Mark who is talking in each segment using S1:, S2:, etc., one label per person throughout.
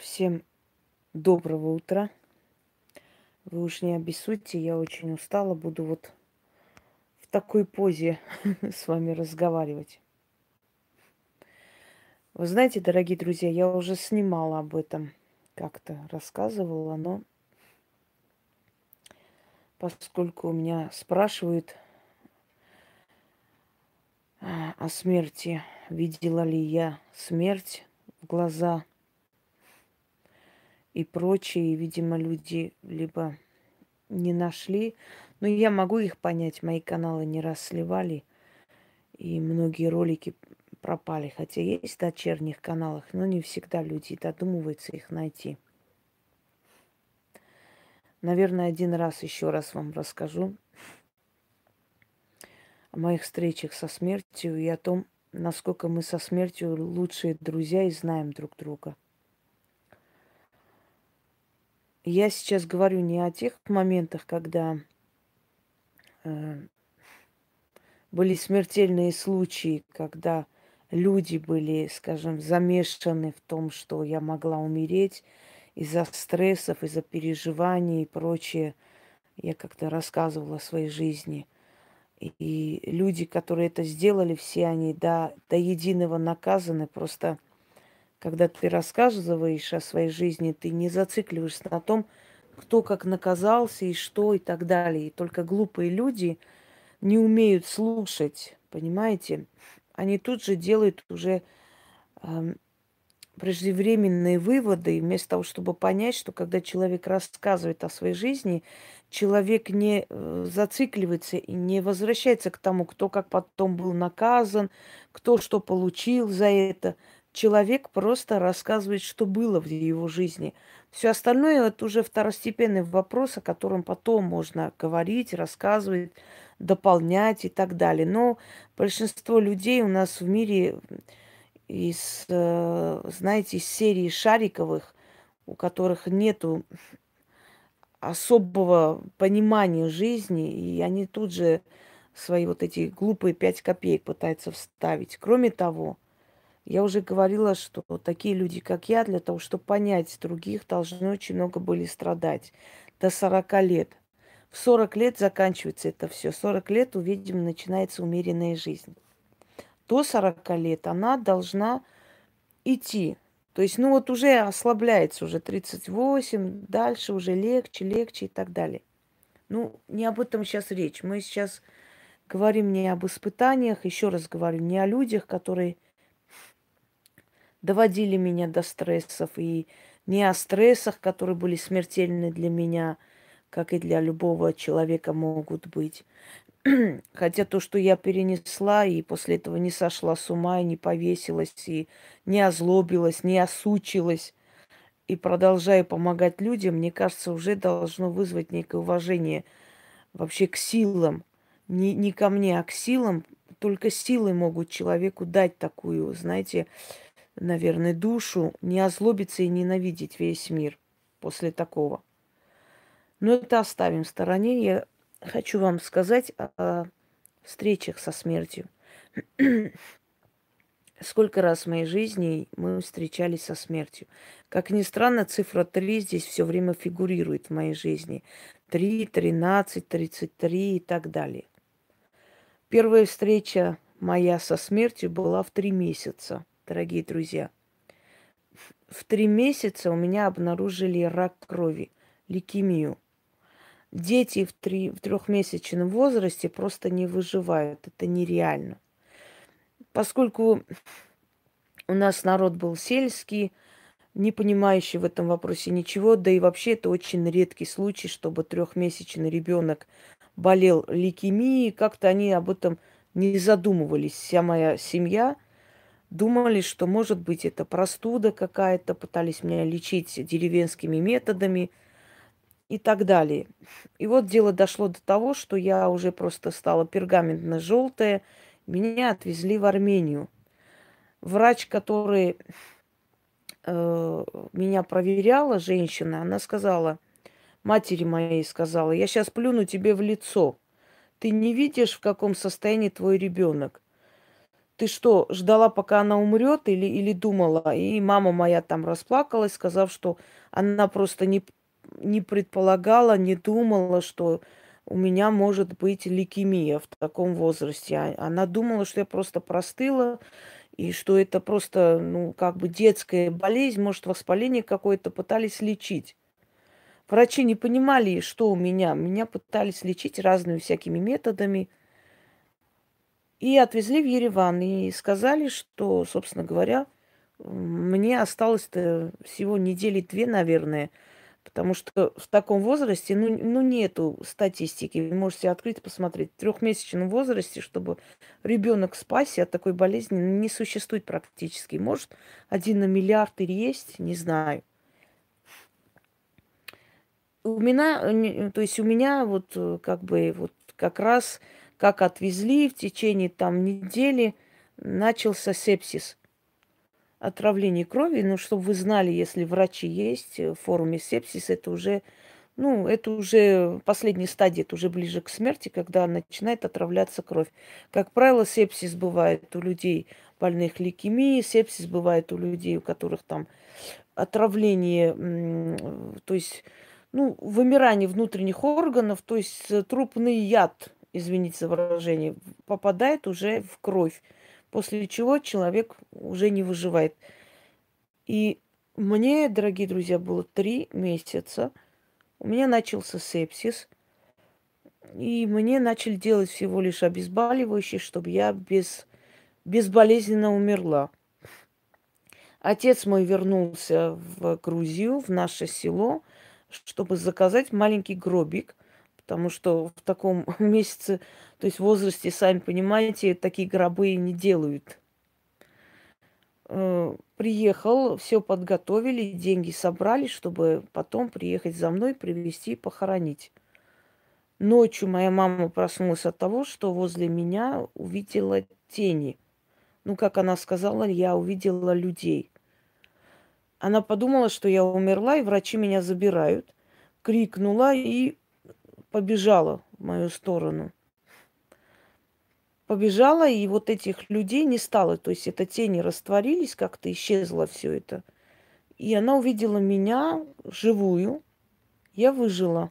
S1: Всем доброго утра. Вы уж не обессудьте, я очень устала. Буду вот в такой позе с вами разговаривать. Вы знаете, дорогие друзья, я уже снимала об этом, как-то рассказывала, но поскольку у меня спрашивают а, о смерти, видела ли я смерть в глаза – и прочие, видимо, люди либо не нашли. Но я могу их понять, мои каналы не раз сливали, и многие ролики пропали. Хотя есть в дочерних каналах, но не всегда люди додумываются их найти. Наверное, один раз еще раз вам расскажу о моих встречах со смертью и о том, насколько мы со смертью лучшие друзья и знаем друг друга – я сейчас говорю не о тех моментах, когда э, были смертельные случаи, когда люди были, скажем, замешаны в том, что я могла умереть из-за стрессов, из-за переживаний и прочее. Я как-то рассказывала о своей жизни. И, люди, которые это сделали, все они до, до единого наказаны. Просто когда ты рассказываешь о своей жизни, ты не зацикливаешься на том, кто как наказался и что и так далее. И только глупые люди не умеют слушать, понимаете? Они тут же делают уже э, преждевременные выводы, вместо того, чтобы понять, что когда человек рассказывает о своей жизни, человек не э, зацикливается и не возвращается к тому, кто как потом был наказан, кто что получил за это – человек просто рассказывает, что было в его жизни. Все остальное это уже второстепенный вопрос, о котором потом можно говорить, рассказывать, дополнять и так далее. Но большинство людей у нас в мире из, э, знаете, из серии шариковых, у которых нету особого понимания жизни, и они тут же свои вот эти глупые пять копеек пытаются вставить. Кроме того, я уже говорила, что такие люди, как я, для того, чтобы понять других, должны очень много были страдать. До 40 лет. В 40 лет заканчивается это все. 40 лет у ведьм начинается умеренная жизнь. До 40 лет она должна идти. То есть, ну вот уже ослабляется, уже 38, дальше уже легче, легче и так далее. Ну, не об этом сейчас речь. Мы сейчас говорим не об испытаниях, еще раз говорю, не о людях, которые доводили меня до стрессов, и не о стрессах, которые были смертельны для меня, как и для любого человека могут быть. Хотя то, что я перенесла, и после этого не сошла с ума, и не повесилась, и не озлобилась, не осучилась, и продолжаю помогать людям, мне кажется, уже должно вызвать некое уважение вообще к силам. Не, не ко мне, а к силам. Только силы могут человеку дать такую, знаете, наверное, душу не озлобиться и ненавидеть весь мир после такого. Но это оставим в стороне. Я хочу вам сказать о встречах со смертью. Сколько раз в моей жизни мы встречались со смертью. Как ни странно, цифра 3 здесь все время фигурирует в моей жизни. 3, 13, 33 и так далее. Первая встреча моя со смертью была в три месяца дорогие друзья. В три месяца у меня обнаружили рак крови, лейкемию. Дети в, три, в трехмесячном возрасте просто не выживают. Это нереально. Поскольку у нас народ был сельский, не понимающий в этом вопросе ничего, да и вообще это очень редкий случай, чтобы трехмесячный ребенок болел лейкемией. Как-то они об этом не задумывались. Вся моя семья – Думали, что, может быть, это простуда какая-то, пытались меня лечить деревенскими методами и так далее. И вот дело дошло до того, что я уже просто стала пергаментно-желтая. Меня отвезли в Армению. Врач, который э, меня проверяла, женщина, она сказала, матери моей сказала, я сейчас плюну тебе в лицо. Ты не видишь, в каком состоянии твой ребенок. Ты что, ждала, пока она умрет, или, или думала? И мама моя там расплакалась, сказав, что она просто не, не предполагала, не думала, что у меня может быть лейкемия в таком возрасте. А она думала, что я просто простыла, и что это просто, ну, как бы детская болезнь, может, воспаление какое-то пытались лечить. Врачи не понимали, что у меня. Меня пытались лечить разными всякими методами. И отвезли в Ереван. И сказали, что, собственно говоря, мне осталось-то всего недели две, наверное, Потому что в таком возрасте, ну, ну нету статистики. Вы можете открыть, посмотреть. В трехмесячном возрасте, чтобы ребенок спасся от такой болезни, не существует практически. Может, один на миллиард и есть, не знаю. У меня, то есть у меня вот э, как бы вот как раз как отвезли в течение там недели, начался сепсис отравлении крови, ну, чтобы вы знали, если врачи есть в форуме сепсис, это уже, ну, это уже последняя стадия, это уже ближе к смерти, когда начинает отравляться кровь. Как правило, сепсис бывает у людей больных лейкемией, сепсис бывает у людей, у которых там отравление, то есть, ну, вымирание внутренних органов, то есть трупный яд, извините за выражение, попадает уже в кровь после чего человек уже не выживает. И мне, дорогие друзья, было три месяца. У меня начался сепсис. И мне начали делать всего лишь обезболивающие, чтобы я без, безболезненно умерла. Отец мой вернулся в Грузию, в наше село, чтобы заказать маленький гробик – потому что в таком месяце, то есть в возрасте, сами понимаете, такие гробы не делают. Э, приехал, все подготовили, деньги собрали, чтобы потом приехать за мной, привезти похоронить. Ночью моя мама проснулась от того, что возле меня увидела тени. Ну, как она сказала, я увидела людей. Она подумала, что я умерла, и врачи меня забирают. Крикнула и побежала в мою сторону. Побежала, и вот этих людей не стало. То есть это тени растворились, как-то исчезло все это. И она увидела меня живую. Я выжила.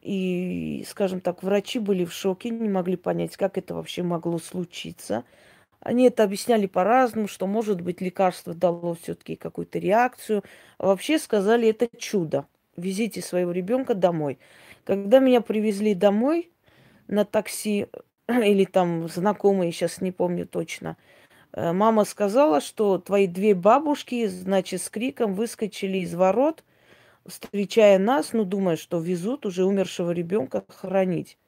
S1: И, скажем так, врачи были в шоке, не могли понять, как это вообще могло случиться. Они это объясняли по-разному, что, может быть, лекарство дало все-таки какую-то реакцию. А вообще сказали, это чудо. Везите своего ребенка домой. Когда меня привезли домой на такси, или там знакомые, сейчас не помню точно, э, мама сказала, что твои две бабушки, значит, с криком выскочили из ворот, встречая нас, ну, думая, что везут уже умершего ребенка хранить.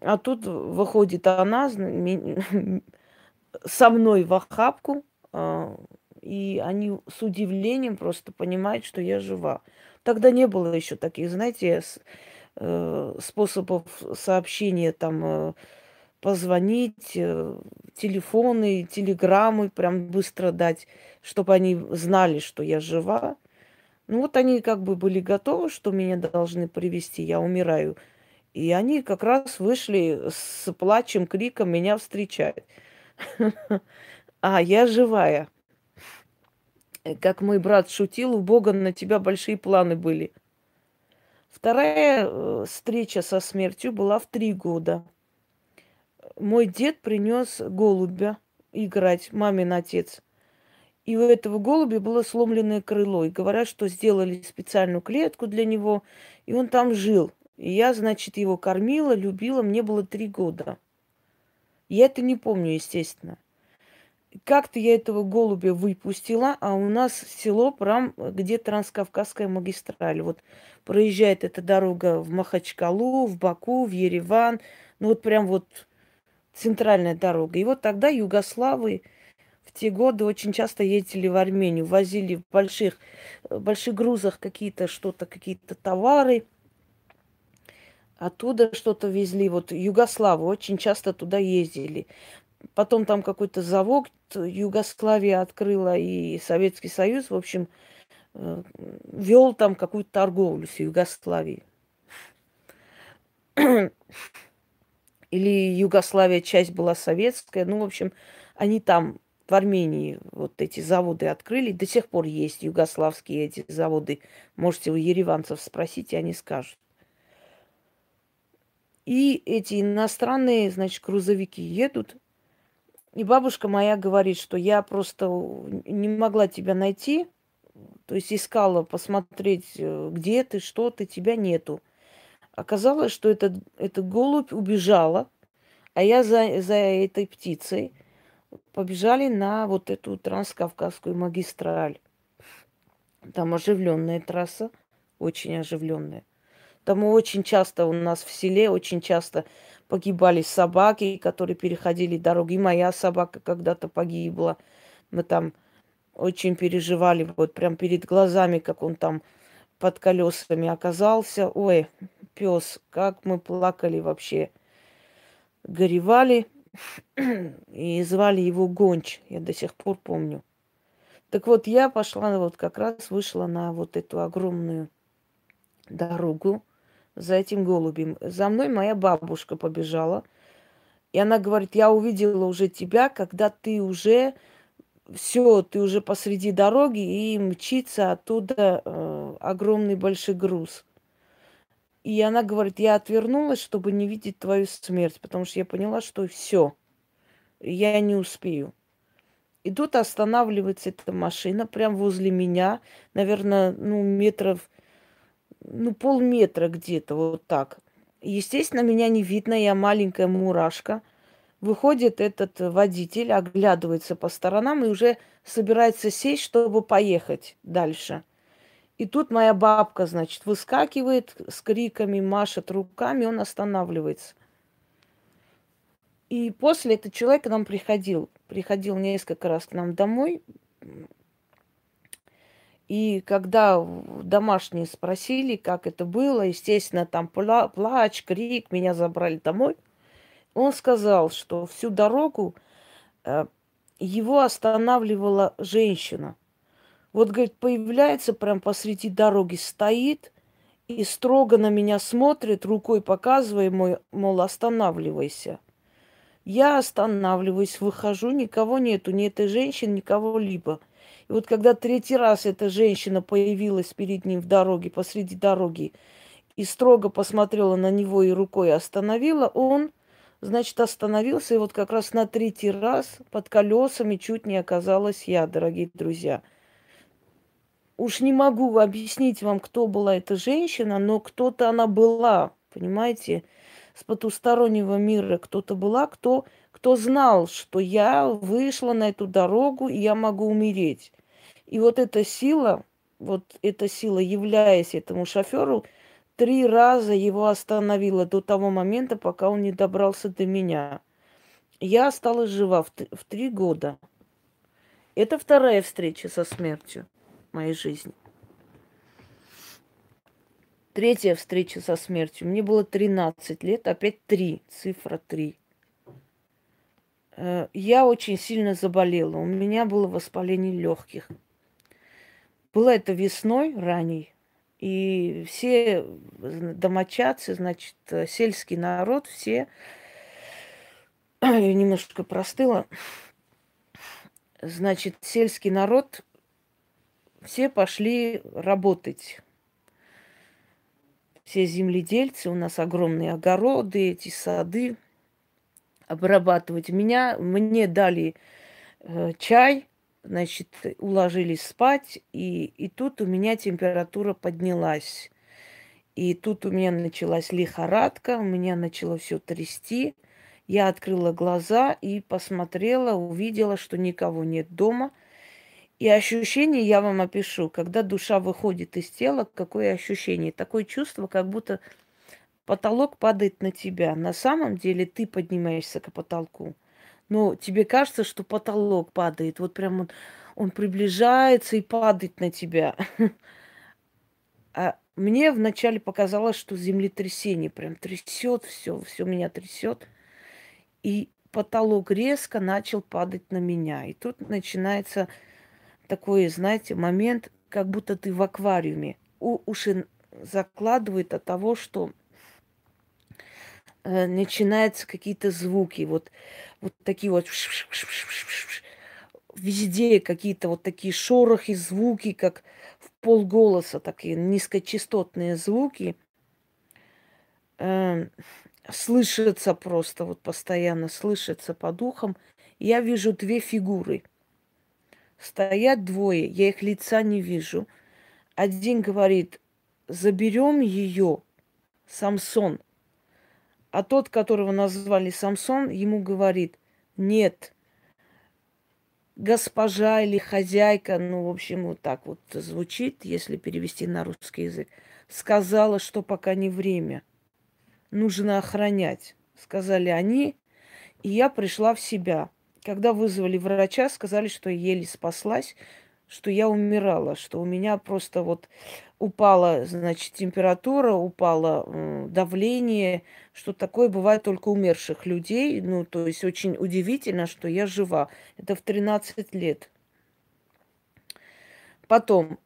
S1: А тут выходит она со мной в охапку, а, и они с удивлением просто понимают, что я жива. Тогда не было еще таких, знаете, э, способов сообщения, там, э, позвонить, э, телефоны, телеграммы прям быстро дать, чтобы они знали, что я жива. Ну вот они как бы были готовы, что меня должны привести, я умираю. И они как раз вышли с плачем, криком меня встречать. А, я живая. Как мой брат шутил, у Бога на тебя большие планы были. Вторая э, встреча со смертью была в три года. Мой дед принес голубя играть, мамин отец. И у этого голубя было сломленное крыло. И говорят, что сделали специальную клетку для него, и он там жил. И я, значит, его кормила, любила. Мне было три года. Я это не помню, естественно как-то я этого голубя выпустила, а у нас село прям, где Транскавказская магистраль. Вот проезжает эта дорога в Махачкалу, в Баку, в Ереван. Ну вот прям вот центральная дорога. И вот тогда югославы в те годы очень часто ездили в Армению, возили в больших, больших грузах какие-то что-то, какие-то товары. Оттуда что-то везли. Вот югославы очень часто туда ездили. Потом там какой-то завод Югославия открыла и Советский Союз, в общем, э, вел там какую-то торговлю с Югославией. или Югославия часть была советская. Ну, в общем, они там в Армении вот эти заводы открыли. До сих пор есть югославские эти заводы. Можете у ереванцев спросить, и они скажут. И эти иностранные, значит, грузовики едут. И бабушка моя говорит, что я просто не могла тебя найти. То есть искала посмотреть, э, где ты, что ты, тебя нету. Оказалось, что этот, этот голубь убежала, а я за, за этой птицей побежали на вот эту транскавказскую магистраль. Там оживленная трасса, очень оживленная. Там очень часто у нас в селе, очень часто погибали собаки, которые переходили дороги. И моя собака когда-то погибла. Мы там очень переживали, вот прям перед глазами, как он там под колесами оказался. Ой, пес, как мы плакали вообще. Горевали и звали его Гонч, я до сих пор помню. Так вот, я пошла, вот как раз вышла на вот эту огромную дорогу за этим голубем. За мной моя бабушка побежала. И она говорит, я увидела уже тебя, когда ты уже все, ты уже посреди дороги, и мчится оттуда э, огромный большой груз. И она говорит, я отвернулась, чтобы не видеть твою смерть, потому что я поняла, что все, я не успею. И тут останавливается эта машина прямо возле меня, наверное, ну, метров, ну, полметра где-то, вот так. Естественно, меня не видно, я маленькая мурашка. Выходит этот водитель, оглядывается по сторонам и уже собирается сесть, чтобы поехать дальше. И тут моя бабка, значит, выскакивает с криками, машет руками, он останавливается. И после этот человек к нам приходил. Приходил несколько раз к нам домой. И когда домашние спросили, как это было, естественно, там пла- плач, крик, меня забрали домой, он сказал, что всю дорогу э, его останавливала женщина. Вот, говорит, появляется прям посреди дороги, стоит и строго на меня смотрит, рукой показывая, мой, мол, останавливайся. Я останавливаюсь, выхожу, никого нету, ни этой женщины, никого либо. И вот когда третий раз эта женщина появилась перед ним в дороге, посреди дороги, и строго посмотрела на него и рукой остановила, он, значит, остановился, и вот как раз на третий раз под колесами чуть не оказалась я, дорогие друзья – уж не могу объяснить вам, кто была эта женщина, но кто-то она была, понимаете, с потустороннего мира кто-то была, кто, кто знал, что я вышла на эту дорогу, и я могу умереть. И вот эта сила, вот эта сила, являясь этому шоферу, три раза его остановила до того момента, пока он не добрался до меня. Я осталась жива в, в три года. Это вторая встреча со смертью моей жизни. Третья встреча со смертью. Мне было 13 лет, опять 3, цифра 3. Э, я очень сильно заболела. У меня было воспаление легких. Было это весной ранней. И все домочадцы, значит, сельский народ, все... Я немножко простыла. Значит, сельский народ все пошли работать. Все земледельцы, у нас огромные огороды, эти сады обрабатывать. Меня, мне дали э, чай, значит, уложились спать, и, и тут у меня температура поднялась. И тут у меня началась лихорадка, у меня начало все трясти. Я открыла глаза и посмотрела, увидела, что никого нет дома – и ощущение я вам опишу, когда душа выходит из тела, какое ощущение? Такое чувство, как будто потолок падает на тебя. На самом деле ты поднимаешься к потолку. Но тебе кажется, что потолок падает. Вот прям он, он приближается и падает на тебя. А мне вначале показалось, что землетрясение прям трясет все, все меня трясет. И потолок резко начал падать на меня. И тут начинается такой, знаете, момент, как будто ты в аквариуме. У, уши закладывает от того, что э, начинаются какие-то звуки, вот, вот такие вот везде какие-то вот такие шорохи, звуки, как в полголоса, такие низкочастотные звуки. Э, слышится просто, вот постоянно слышится по духам. Я вижу две фигуры. Стоят двое, я их лица не вижу. Один говорит, заберем ее, Самсон. А тот, которого назвали Самсон, ему говорит, нет, госпожа или хозяйка, ну, в общем, вот так вот звучит, если перевести на русский язык, сказала, что пока не время, нужно охранять, сказали они, и я пришла в себя. Когда вызвали врача, сказали, что еле спаслась, что я умирала, что у меня просто вот упала, значит, температура, упало давление, что такое бывает только умерших людей. Ну, то есть очень удивительно, что я жива. Это в 13 лет. Потом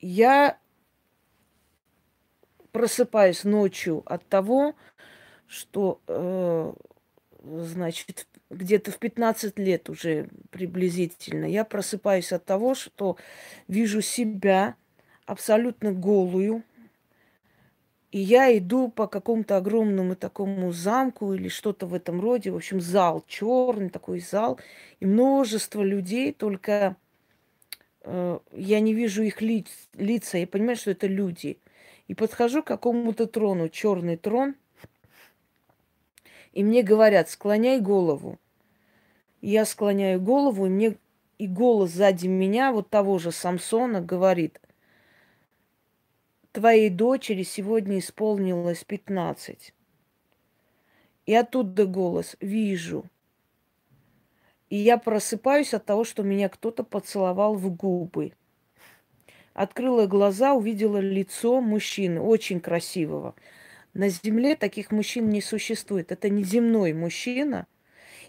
S1: я просыпаюсь ночью от того, что, э, значит, где-то в 15 лет уже приблизительно, я просыпаюсь от того, что вижу себя абсолютно голую, и я иду по какому-то огромному такому замку или что-то в этом роде. В общем, зал, черный такой зал. И множество людей, только э, я не вижу их лиц, лица. Я понимаю, что это люди. И подхожу к какому-то трону, черный трон. И мне говорят, склоняй голову. Я склоняю голову, и мне и голос сзади меня, вот того же Самсона, говорит – твоей дочери сегодня исполнилось пятнадцать. И оттуда голос «Вижу». И я просыпаюсь от того, что меня кто-то поцеловал в губы. Открыла глаза, увидела лицо мужчины, очень красивого. На земле таких мужчин не существует. Это не земной мужчина –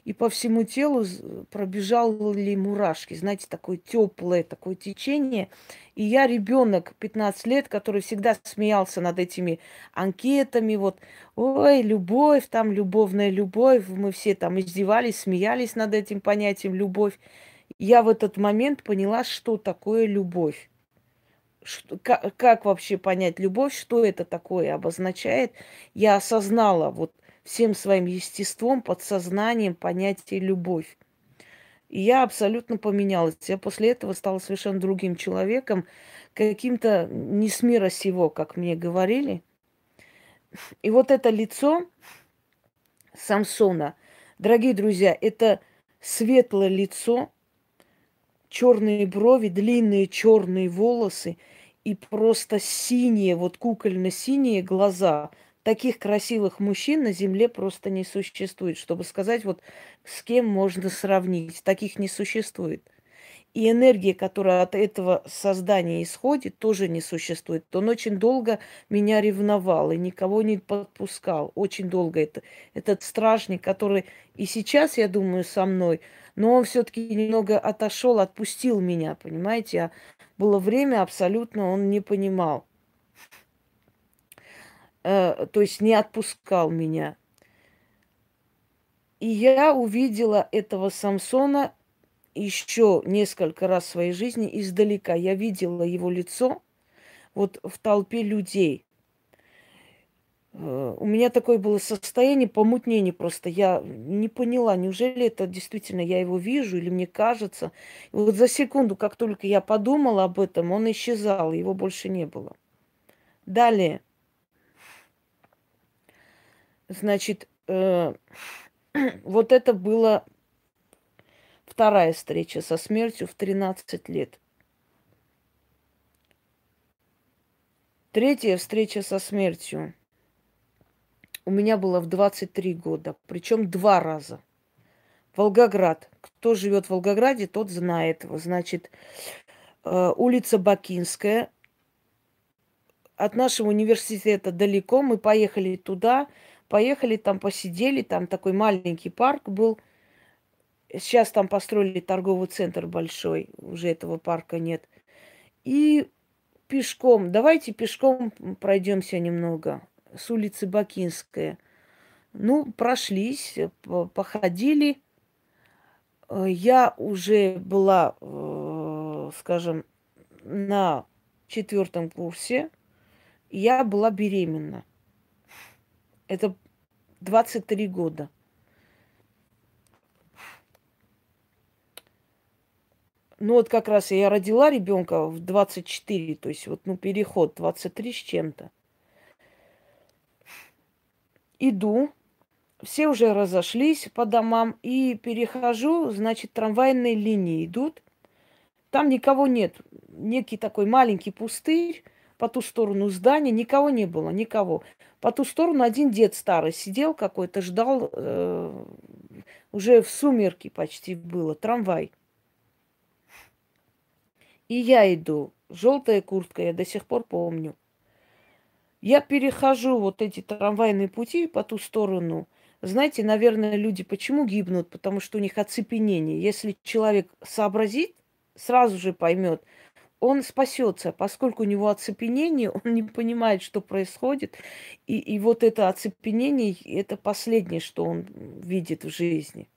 S1: и по всему телу пробежали мурашки, знаете, такое теплое такое течение. И я ребенок 15 лет, который всегда смеялся над этими анкетами, вот, ой, любовь, там любовная любовь, мы все там издевались, смеялись над этим понятием любовь. Я в этот момент поняла, что такое любовь. Что, как, как вообще понять любовь, что это такое обозначает, я осознала вот всем своим естеством, подсознанием понятие любовь. И я абсолютно поменялась. Я после этого стала совершенно другим человеком, каким-то не с мира сего, как мне говорили. И вот это лицо Самсона, дорогие друзья, это светлое лицо, черные брови, длинные черные волосы и просто синие, вот кукольно-синие глаза – таких красивых мужчин на земле просто не существует, чтобы сказать, вот с кем можно сравнить. Таких не существует. И энергия, которая от этого создания исходит, тоже не существует. Он очень долго меня ревновал и никого не подпускал. Очень долго это, этот стражник, который и сейчас, я думаю, со мной, но он все-таки немного отошел, отпустил меня, понимаете? А было время абсолютно он не понимал э, то есть не отпускал меня. И я увидела этого Самсона еще несколько раз в своей жизни издалека. Я видела его лицо вот в толпе людей. Э, у меня такое было состояние помутнения просто. Я не поняла, неужели это действительно я его вижу или мне кажется. И вот за секунду, как только я подумала об этом, он исчезал, его больше не было. Далее – Значит, э, вот это была вторая встреча со смертью в 13 лет. Третья встреча со смертью у меня была в 23 года, причем два раза. Волгоград. Кто живет в Волгограде, тот знает его. Значит, э, улица Бакинская. От нашего университета далеко. Мы поехали туда. Поехали там, посидели, там такой маленький парк был. Сейчас там построили торговый центр большой, уже этого парка нет. И пешком, давайте пешком пройдемся немного с улицы Бакинская. Ну, прошлись, походили. Я уже была, скажем, на четвертом курсе. Я была беременна. Это 23 года. Ну вот как раз я родила ребенка в 24, то есть вот ну переход 23 с чем-то. Иду, все уже разошлись по домам, и перехожу, значит, трамвайные линии идут. Там никого нет. Некий такой маленький пустырь по ту сторону здания, никого не было, никого. По ту сторону один дед старый сидел какой-то, ждал, э, уже в сумерки почти было, трамвай. И я иду. Желтая куртка, я до сих пор помню. Я перехожу вот эти трамвайные пути по ту сторону. Знаете, наверное, люди почему гибнут? Потому что у них оцепенение. Если человек сообразит, сразу же поймет, он спасется, поскольку у него оцепенение, он не понимает, что происходит. И, и вот это оцепенение, это последнее, что он видит в жизни.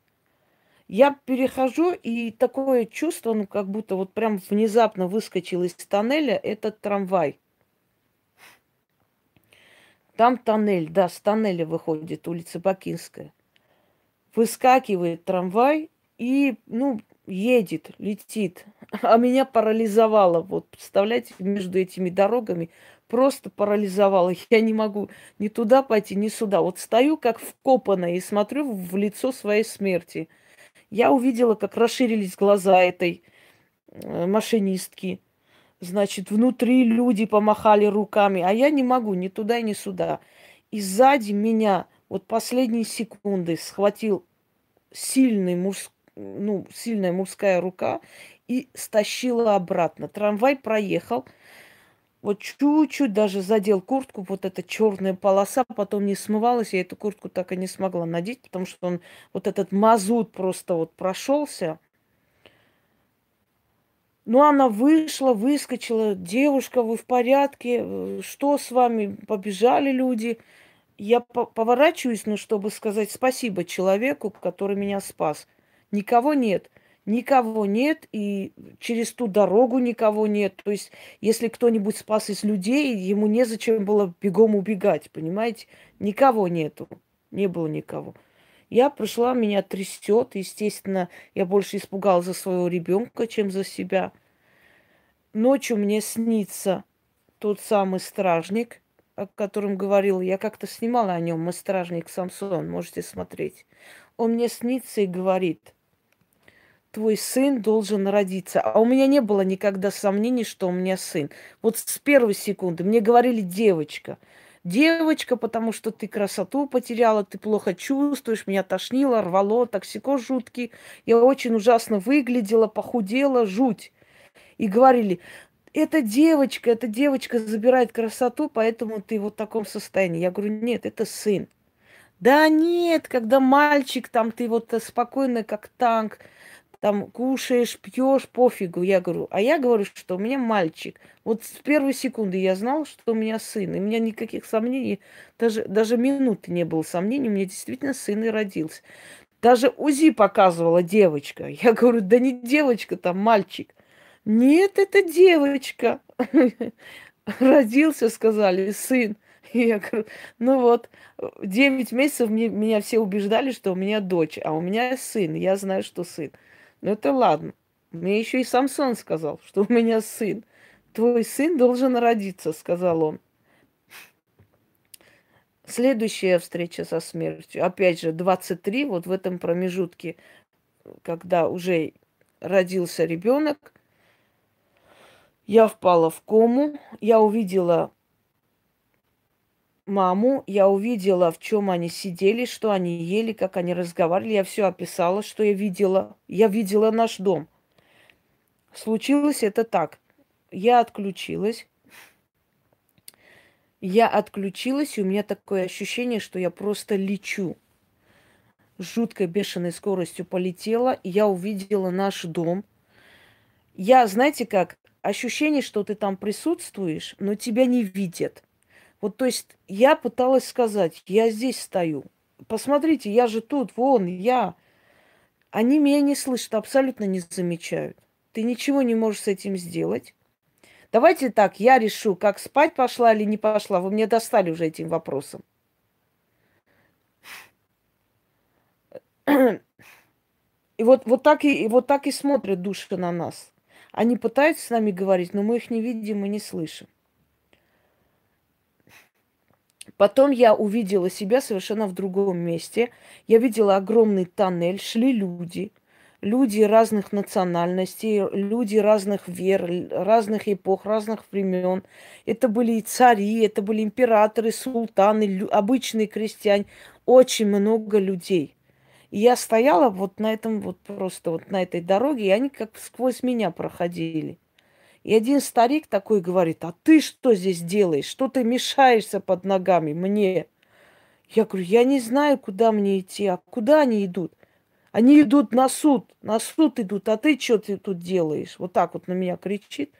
S1: Я перехожу, и такое чувство, ну, как будто вот прям внезапно выскочил из тоннеля этот трамвай. Там тоннель, да, с тоннеля выходит улица Бакинская. Выскакивает трамвай и, ну, едет, летит. А меня парализовало. Вот, представляете, между этими дорогами просто парализовало. Я не могу ни туда пойти, ни сюда. Вот стою как вкопанная и смотрю в лицо своей смерти – я увидела, как расширились глаза этой э, машинистки. Значит, внутри люди помахали руками, а я не могу ни туда, ни сюда. И сзади меня вот последние секунды схватил сильный муж, ну, сильная мужская рука и стащила обратно. Трамвай проехал, вот чуть-чуть даже задел куртку, вот эта черная полоса потом не смывалась, я эту куртку так и не смогла надеть, потому что он, вот этот мазут просто вот прошелся. Ну, она вышла, выскочила, девушка, вы в порядке, что с вами, побежали люди. Я поворачиваюсь, ну, чтобы сказать спасибо человеку, который меня спас. Никого нет никого нет, и через ту дорогу никого нет. То есть, если кто-нибудь спас из людей, ему незачем было бегом убегать, понимаете? Никого нету, не было никого. Я пришла, меня трясет, естественно, я больше испугалась за своего ребенка, чем за себя. Ночью мне снится тот самый стражник, о котором говорила. Я как-то снимала о нем, мы стражник Самсон, можете смотреть. Он мне снится и говорит – твой сын должен родиться. А у меня не было никогда сомнений, что у меня сын. Вот с первой секунды мне говорили девочка. Девочка, потому что ты красоту потеряла, ты плохо чувствуешь, меня тошнило, рвало, токсикоз жуткий. Я очень ужасно выглядела, похудела, жуть. И говорили, эта девочка, эта девочка забирает красоту, поэтому ты вот в таком состоянии. Я говорю, нет, это сын. Да нет, когда мальчик, там ты вот спокойно, как танк, там кушаешь, пьешь, пофигу. Я говорю, а я говорю, что у меня мальчик. Вот с первой секунды я знала, что у меня сын. И у меня никаких сомнений, даже, даже минуты не было сомнений, у меня действительно сын и родился. Даже УЗИ показывала девочка. Я говорю, да не девочка, там мальчик. Нет, это девочка. Родился, сказали, сын. И я говорю, ну вот, девять месяцев мне, меня все убеждали, что у меня дочь, а у меня сын. Я знаю, что сын. Ну это ладно. Мне еще и Самсон сказал, что у меня сын. Твой сын должен родиться, сказал он. Следующая встреча со смертью. Опять же, 23, вот в этом промежутке, когда уже родился ребенок, я впала в кому, я увидела маму, я увидела, в чем они сидели, что они ели, как они разговаривали. Я все описала, что я видела. Я видела наш дом. Случилось это так. Я отключилась. Я отключилась, и у меня такое ощущение, что я просто лечу. Жуткой бешеной скоростью полетела, и я увидела наш дом. Я, знаете как, ощущение, что ты там присутствуешь, но тебя не видят. Вот, то есть я пыталась сказать, я здесь стою, посмотрите, я же тут, вон, я. Они меня не слышат, абсолютно не замечают. Ты ничего не можешь с этим сделать. Давайте так, я решу, как спать пошла или не пошла. Вы мне достали уже этим вопросом. И вот, вот, так и, и вот так и смотрят души на нас. Они пытаются с нами говорить, но мы их не видим и не слышим. Потом я увидела себя совершенно в другом месте. Я видела огромный тоннель, шли люди, люди разных национальностей, люди разных вер, разных эпох, разных времен. Это были и цари, это были императоры, султаны, обычные крестьяне, очень много людей. И я стояла вот на этом вот просто вот на этой дороге, и они как сквозь меня проходили. И один старик такой говорит, а ты что здесь делаешь? Что ты мешаешься под ногами мне? Я говорю, я не знаю, куда мне идти, а куда они идут? Они идут на суд, на суд идут, а ты что ты тут делаешь? Вот так вот на меня кричит.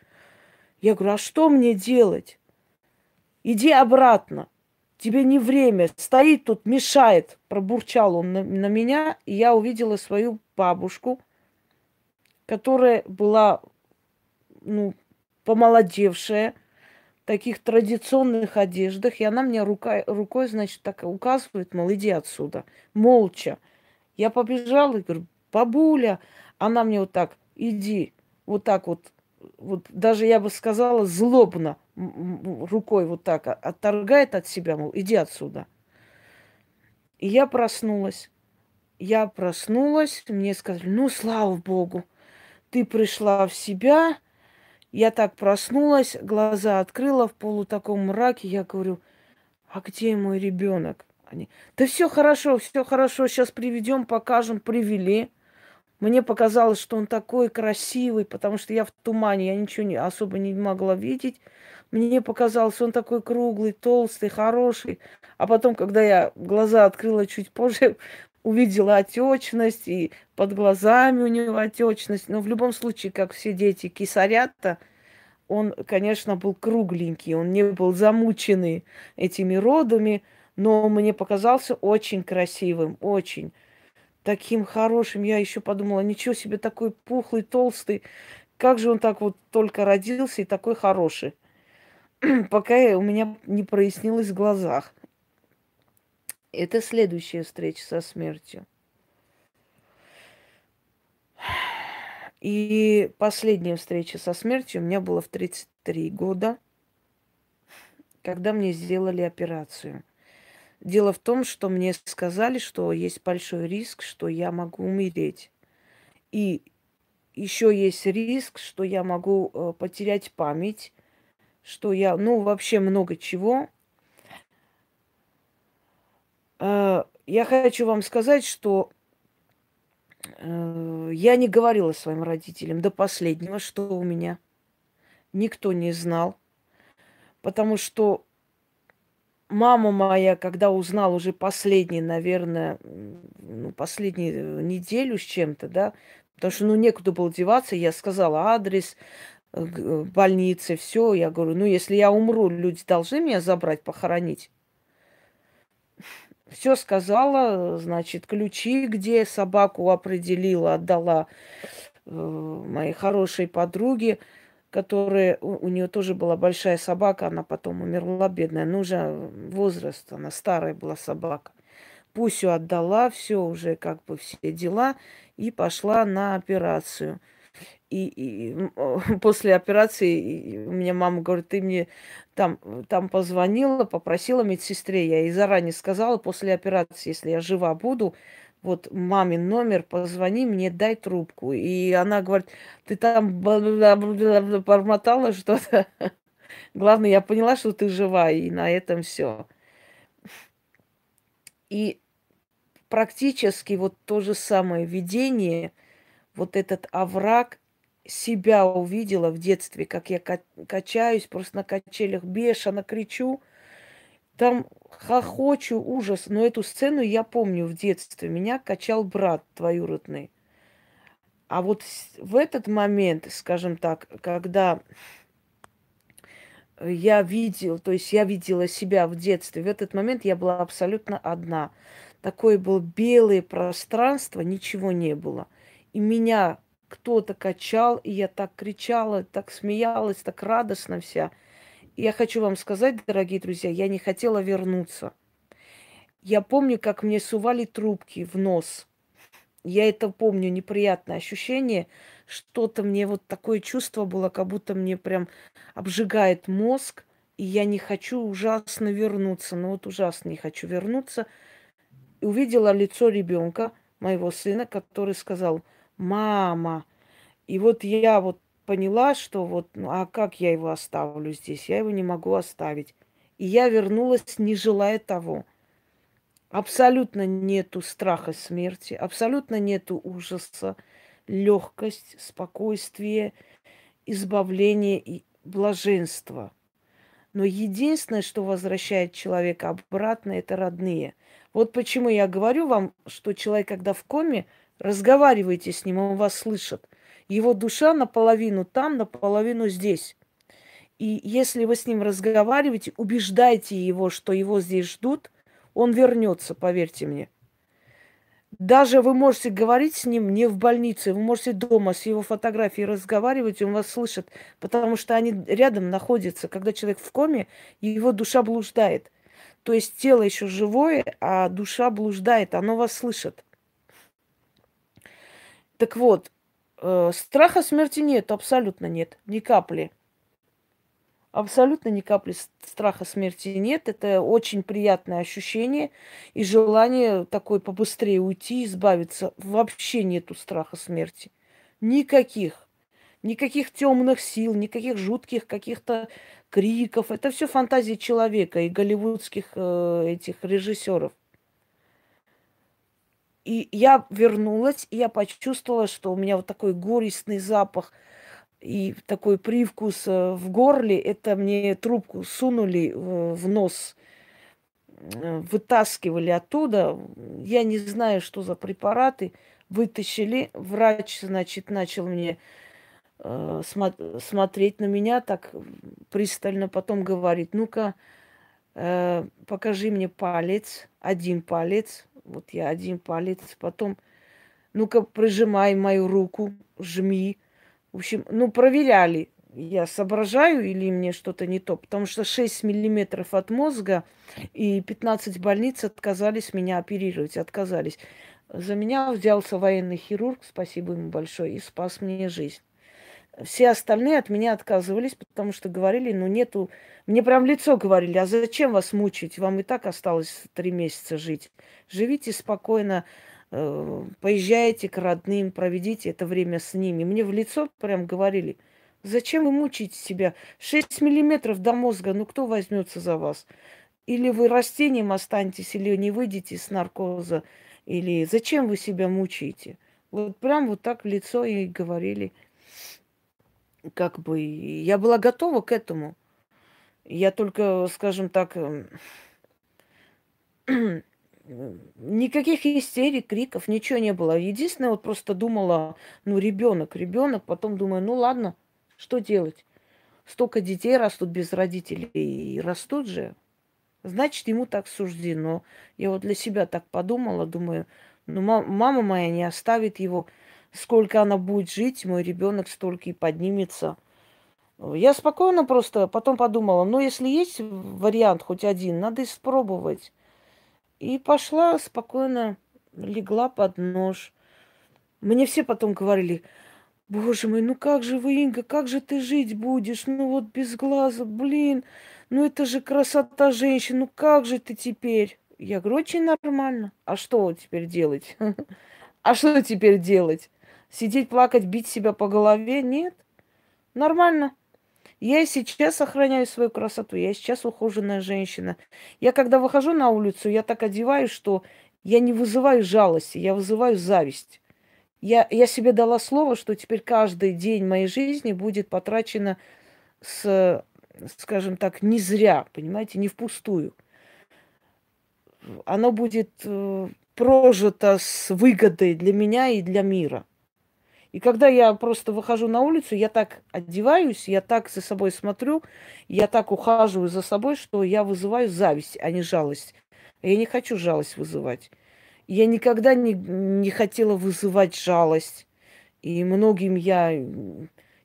S1: Я говорю, а что мне делать? Иди обратно. Тебе не время. Стоит тут, мешает. Пробурчал он на, на меня, и я увидела свою бабушку, которая была, ну, помолодевшая, в таких традиционных одеждах. И она мне рука, рукой, значит, так указывает, мол, иди отсюда. Молча. Я побежала и говорю, бабуля. Она мне вот так, иди. Вот так вот, вот даже я бы сказала, злобно рукой вот так отторгает от себя, мол, иди отсюда. И я проснулась. Я проснулась, мне сказали, ну, слава богу, ты пришла в себя. Я так проснулась, глаза открыла в полу таком мраке. Я говорю, а где мой ребенок? Они, да все хорошо, все хорошо, сейчас приведем, покажем, привели. Мне показалось, что он такой красивый, потому что я в тумане, я ничего не, особо не могла видеть. Мне показалось, он такой круглый, толстый, хороший. А потом, когда я глаза открыла чуть позже, увидела отечность, и под глазами у него отечность. Но в любом случае, как все дети кисарята, он, конечно, был кругленький, он не был замученный этими родами, но мне показался очень красивым, очень таким хорошим. Я еще подумала, ничего себе, такой пухлый, толстый. Как же он так вот только родился и такой хороший. пока у меня не прояснилось в глазах. Это следующая встреча со смертью. И последняя встреча со смертью у меня была в 33 года, когда мне сделали операцию. Дело в том, что мне сказали, что есть большой риск, что я могу умереть. И еще есть риск, что я могу э, потерять память что я, ну, вообще много чего. Э, я хочу вам сказать, что э, я не говорила своим родителям до последнего, что у меня. Никто не знал. Потому что мама моя, когда узнала уже последний, наверное, ну, последнюю неделю с чем-то, да, потому что, ну, некуда было деваться, я сказала адрес, больнице, все. Я говорю, ну, если я умру, люди должны меня забрать, похоронить. Все сказала, значит, ключи, где собаку определила, отдала э, моей хорошей подруге, которая, у, у нее тоже была большая собака, она потом умерла, бедная, ну, уже возраст, она старая была собака. Пусю отдала, все уже как бы все дела, и пошла на операцию – и, и после операции у меня мама говорит, ты мне там, там позвонила, попросила медсестре, я ей заранее сказала, после операции, если я жива буду, вот мамин номер, позвони мне, дай трубку. И она говорит, ты там бормотала что-то. Главное, я поняла, что ты жива, и на этом все. И практически вот то же самое видение, вот этот овраг – себя увидела в детстве, как я качаюсь просто на качелях, бешено кричу. Там хохочу, ужас. Но эту сцену я помню в детстве. Меня качал брат двоюродный. А вот в этот момент, скажем так, когда я видел, то есть я видела себя в детстве, в этот момент я была абсолютно одна. такое было белое пространство, ничего не было. И меня кто-то качал, и я так кричала, так смеялась, так радостно вся. И я хочу вам сказать, дорогие друзья, я не хотела вернуться. Я помню, как мне сували трубки в нос. Я это помню, неприятное ощущение. Что-то мне вот такое чувство было, как будто мне прям обжигает мозг, и я не хочу ужасно вернуться. Ну вот ужасно не хочу вернуться. И увидела лицо ребенка, моего сына, который сказал – мама. И вот я вот поняла, что вот, ну а как я его оставлю здесь? Я его не могу оставить. И я вернулась, не желая того. Абсолютно нету страха смерти, абсолютно нету ужаса, легкость, спокойствие, избавление и блаженство. Но единственное, что возвращает человека обратно, это родные. Вот почему я говорю вам, что человек, когда в коме, Разговаривайте с ним, он вас слышит. Его душа наполовину там, наполовину здесь. И если вы с ним разговариваете, убеждайте его, что его здесь ждут, он вернется, поверьте мне. Даже вы можете говорить с ним не в больнице, вы можете дома с его фотографией разговаривать, он вас слышит, потому что они рядом находятся. Когда человек в коме, его душа блуждает. То есть тело еще живое, а душа блуждает, оно вас слышит. Так вот, э, страха смерти нет, абсолютно нет, ни капли. Абсолютно ни капли страха смерти нет. Это очень приятное ощущение и желание такой побыстрее уйти, избавиться. Вообще нету страха смерти. Никаких. Никаких темных сил, никаких жутких каких-то криков. Это все фантазии человека и голливудских э, этих режиссеров. И я вернулась, и я почувствовала, что у меня вот такой горестный запах и такой привкус э, в горле. Это мне трубку сунули в нос, э, вытаскивали оттуда. Я не знаю, что за препараты. Вытащили. Врач, значит, начал мне э, смотреть на меня так пристально. Потом говорит, ну-ка, э, покажи мне палец, один палец. Вот я один палец, потом, ну-ка, прижимай мою руку, жми. В общем, ну, проверяли, я соображаю или мне что-то не то, потому что 6 миллиметров от мозга и 15 больниц отказались меня оперировать, отказались. За меня взялся военный хирург, спасибо ему большое, и спас мне жизнь. Все остальные от меня отказывались, потому что говорили, ну нету... Мне прям лицо говорили, а зачем вас мучить? Вам и так осталось три месяца жить. Живите спокойно, э, поезжайте к родным, проведите это время с ними. Мне в лицо прям говорили, зачем вы мучаете себя? Шесть миллиметров до мозга, ну кто возьмется за вас? Или вы растением останетесь, или не выйдете с наркоза, или зачем вы себя мучаете? Вот прям вот так в лицо и говорили – как бы я была готова к этому. Я только, скажем так, эм, никаких истерик, криков, ничего не было. Единственное, вот просто думала, ну, ребенок, ребенок, потом думаю, ну ладно, что делать? Столько детей растут без родителей и растут же. Значит, ему так суждено. Я вот для себя так подумала, думаю, ну, мама моя не оставит его сколько она будет жить, мой ребенок столько и поднимется. Я спокойно просто потом подумала, ну, если есть вариант хоть один, надо испробовать. И пошла спокойно, легла под нож. Мне все потом говорили, боже мой, ну как же вы, Инга, как же ты жить будешь? Ну вот без глаза, блин, ну это же красота женщин, ну как же ты теперь? Я говорю, очень нормально. А что теперь делать? А что теперь делать? Сидеть, плакать, бить себя по голове? Нет. Нормально. Я и сейчас сохраняю свою красоту. Я сейчас ухоженная женщина. Я когда выхожу на улицу, я так одеваюсь, что я не вызываю жалости, я вызываю зависть. Я, я себе дала слово, что теперь каждый день моей жизни будет потрачено с, скажем так, не зря, понимаете, не впустую. Оно будет э, прожито с выгодой для меня и для мира. И когда я просто выхожу на улицу, я так одеваюсь, я так за собой смотрю, я так ухаживаю за собой, что я вызываю зависть, а не жалость. Я не хочу жалость вызывать. Я никогда не, не хотела вызывать жалость. И многим я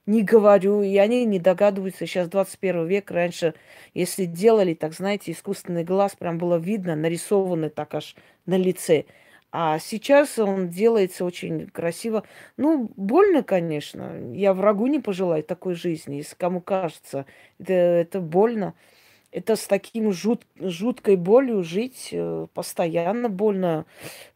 S1: не говорю, и они не догадываются. Сейчас 21 век, раньше, если делали, так знаете, искусственный глаз прям было видно, нарисованный так аж на лице. А сейчас он делается очень красиво. Ну, больно, конечно. Я врагу не пожелаю такой жизни, если кому кажется. Это, это больно. Это с таким жут, жуткой болью жить э, постоянно больно.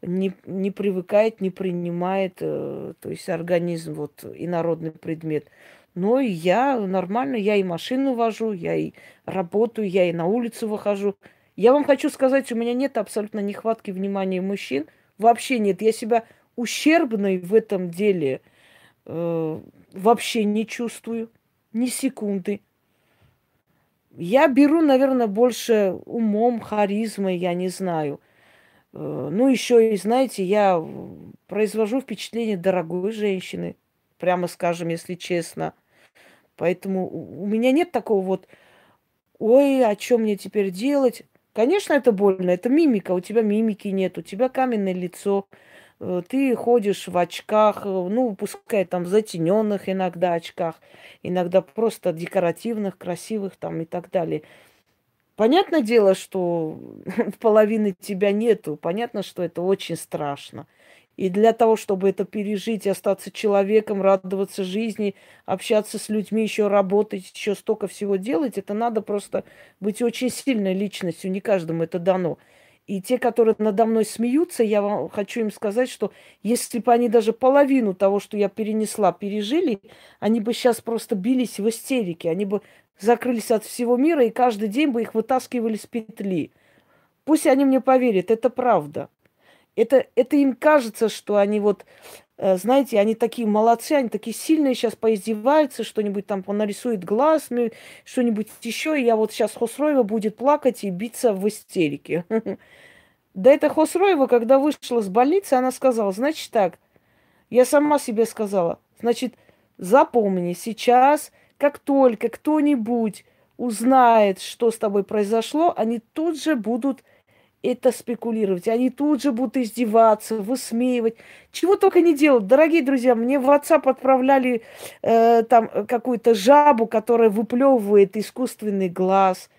S1: Не, не привыкает, не принимает. Э, то есть организм, вот, инородный предмет. Но я нормально, я и машину вожу, я и работаю, я и на улицу выхожу. Я вам хочу сказать, у меня нет абсолютно нехватки внимания мужчин – Вообще нет. Я себя ущербной в этом деле э, вообще не чувствую. Ни секунды. Я беру, наверное, больше умом, харизмой, я не знаю. Э, ну, еще и, знаете, я произвожу впечатление дорогой женщины, прямо скажем, если честно. Поэтому у меня нет такого вот, ой, а что мне теперь делать? Конечно, это больно, это мимика, у тебя мимики нет, у тебя каменное лицо, э, ты ходишь в очках, э, ну, пускай там в затененных иногда очках, иногда просто декоративных, красивых там и так далее. Понятное дело, что половины тебя нету, понятно, что это очень страшно. И для того, чтобы это пережить, остаться человеком, радоваться жизни, общаться с людьми, еще работать, еще столько всего делать, это надо просто быть очень сильной личностью. Не каждому это дано. И те, которые надо мной смеются, я вам хочу им сказать, что если бы они даже половину того, что я перенесла, пережили, они бы сейчас просто бились в истерике. Они бы закрылись от всего мира, и каждый день бы их вытаскивали с петли. Пусть они мне поверят, это правда. Это, это им кажется, что они вот, э, знаете, они такие молодцы, они такие сильные, сейчас поиздеваются, что-нибудь там понарисует глаз, что-нибудь еще, и я вот сейчас Хосроева будет плакать и биться в истерике. Да это Хосроева, когда вышла с больницы, она сказала, значит так, я сама себе сказала, значит, запомни, сейчас, как только кто-нибудь узнает, что с тобой произошло, они тут же будут это спекулировать. Они тут же будут издеваться, высмеивать. Чего только не делают. Дорогие друзья, мне в WhatsApp отправляли э, там какую-то жабу, которая выплевывает искусственный глаз.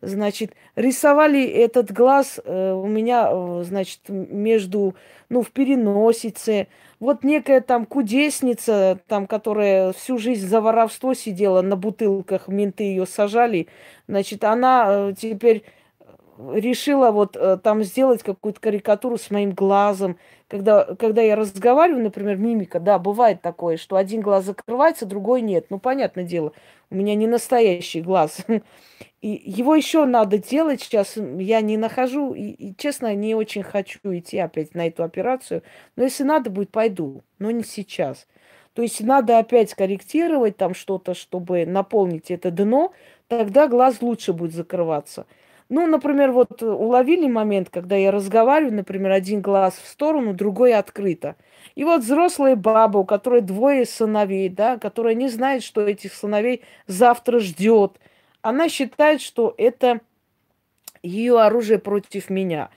S1: Значит, рисовали этот глаз э, у меня, э, значит, между, ну, в переносице. Вот некая там кудесница, там, которая всю жизнь за воровство сидела на бутылках, менты ее сажали, значит, она э, теперь решила вот э, там сделать какую-то карикатуру с моим глазом. Когда, когда я разговариваю, например, мимика, да, бывает такое, что один глаз закрывается, другой нет. Ну, понятное дело, у меня не настоящий глаз. И его еще надо делать сейчас. Я не нахожу, и, и, честно, не очень хочу идти опять на эту операцию. Но если надо будет, пойду. Но не сейчас. То есть надо опять корректировать там что-то, чтобы наполнить это дно, тогда глаз лучше будет закрываться. Ну, например, вот уловили момент, когда я разговариваю, например, один глаз в сторону, другой открыто. И вот взрослая баба, у которой двое сыновей, да, которая не знает, что этих сыновей завтра ждет, она считает, что это ее оружие против меня.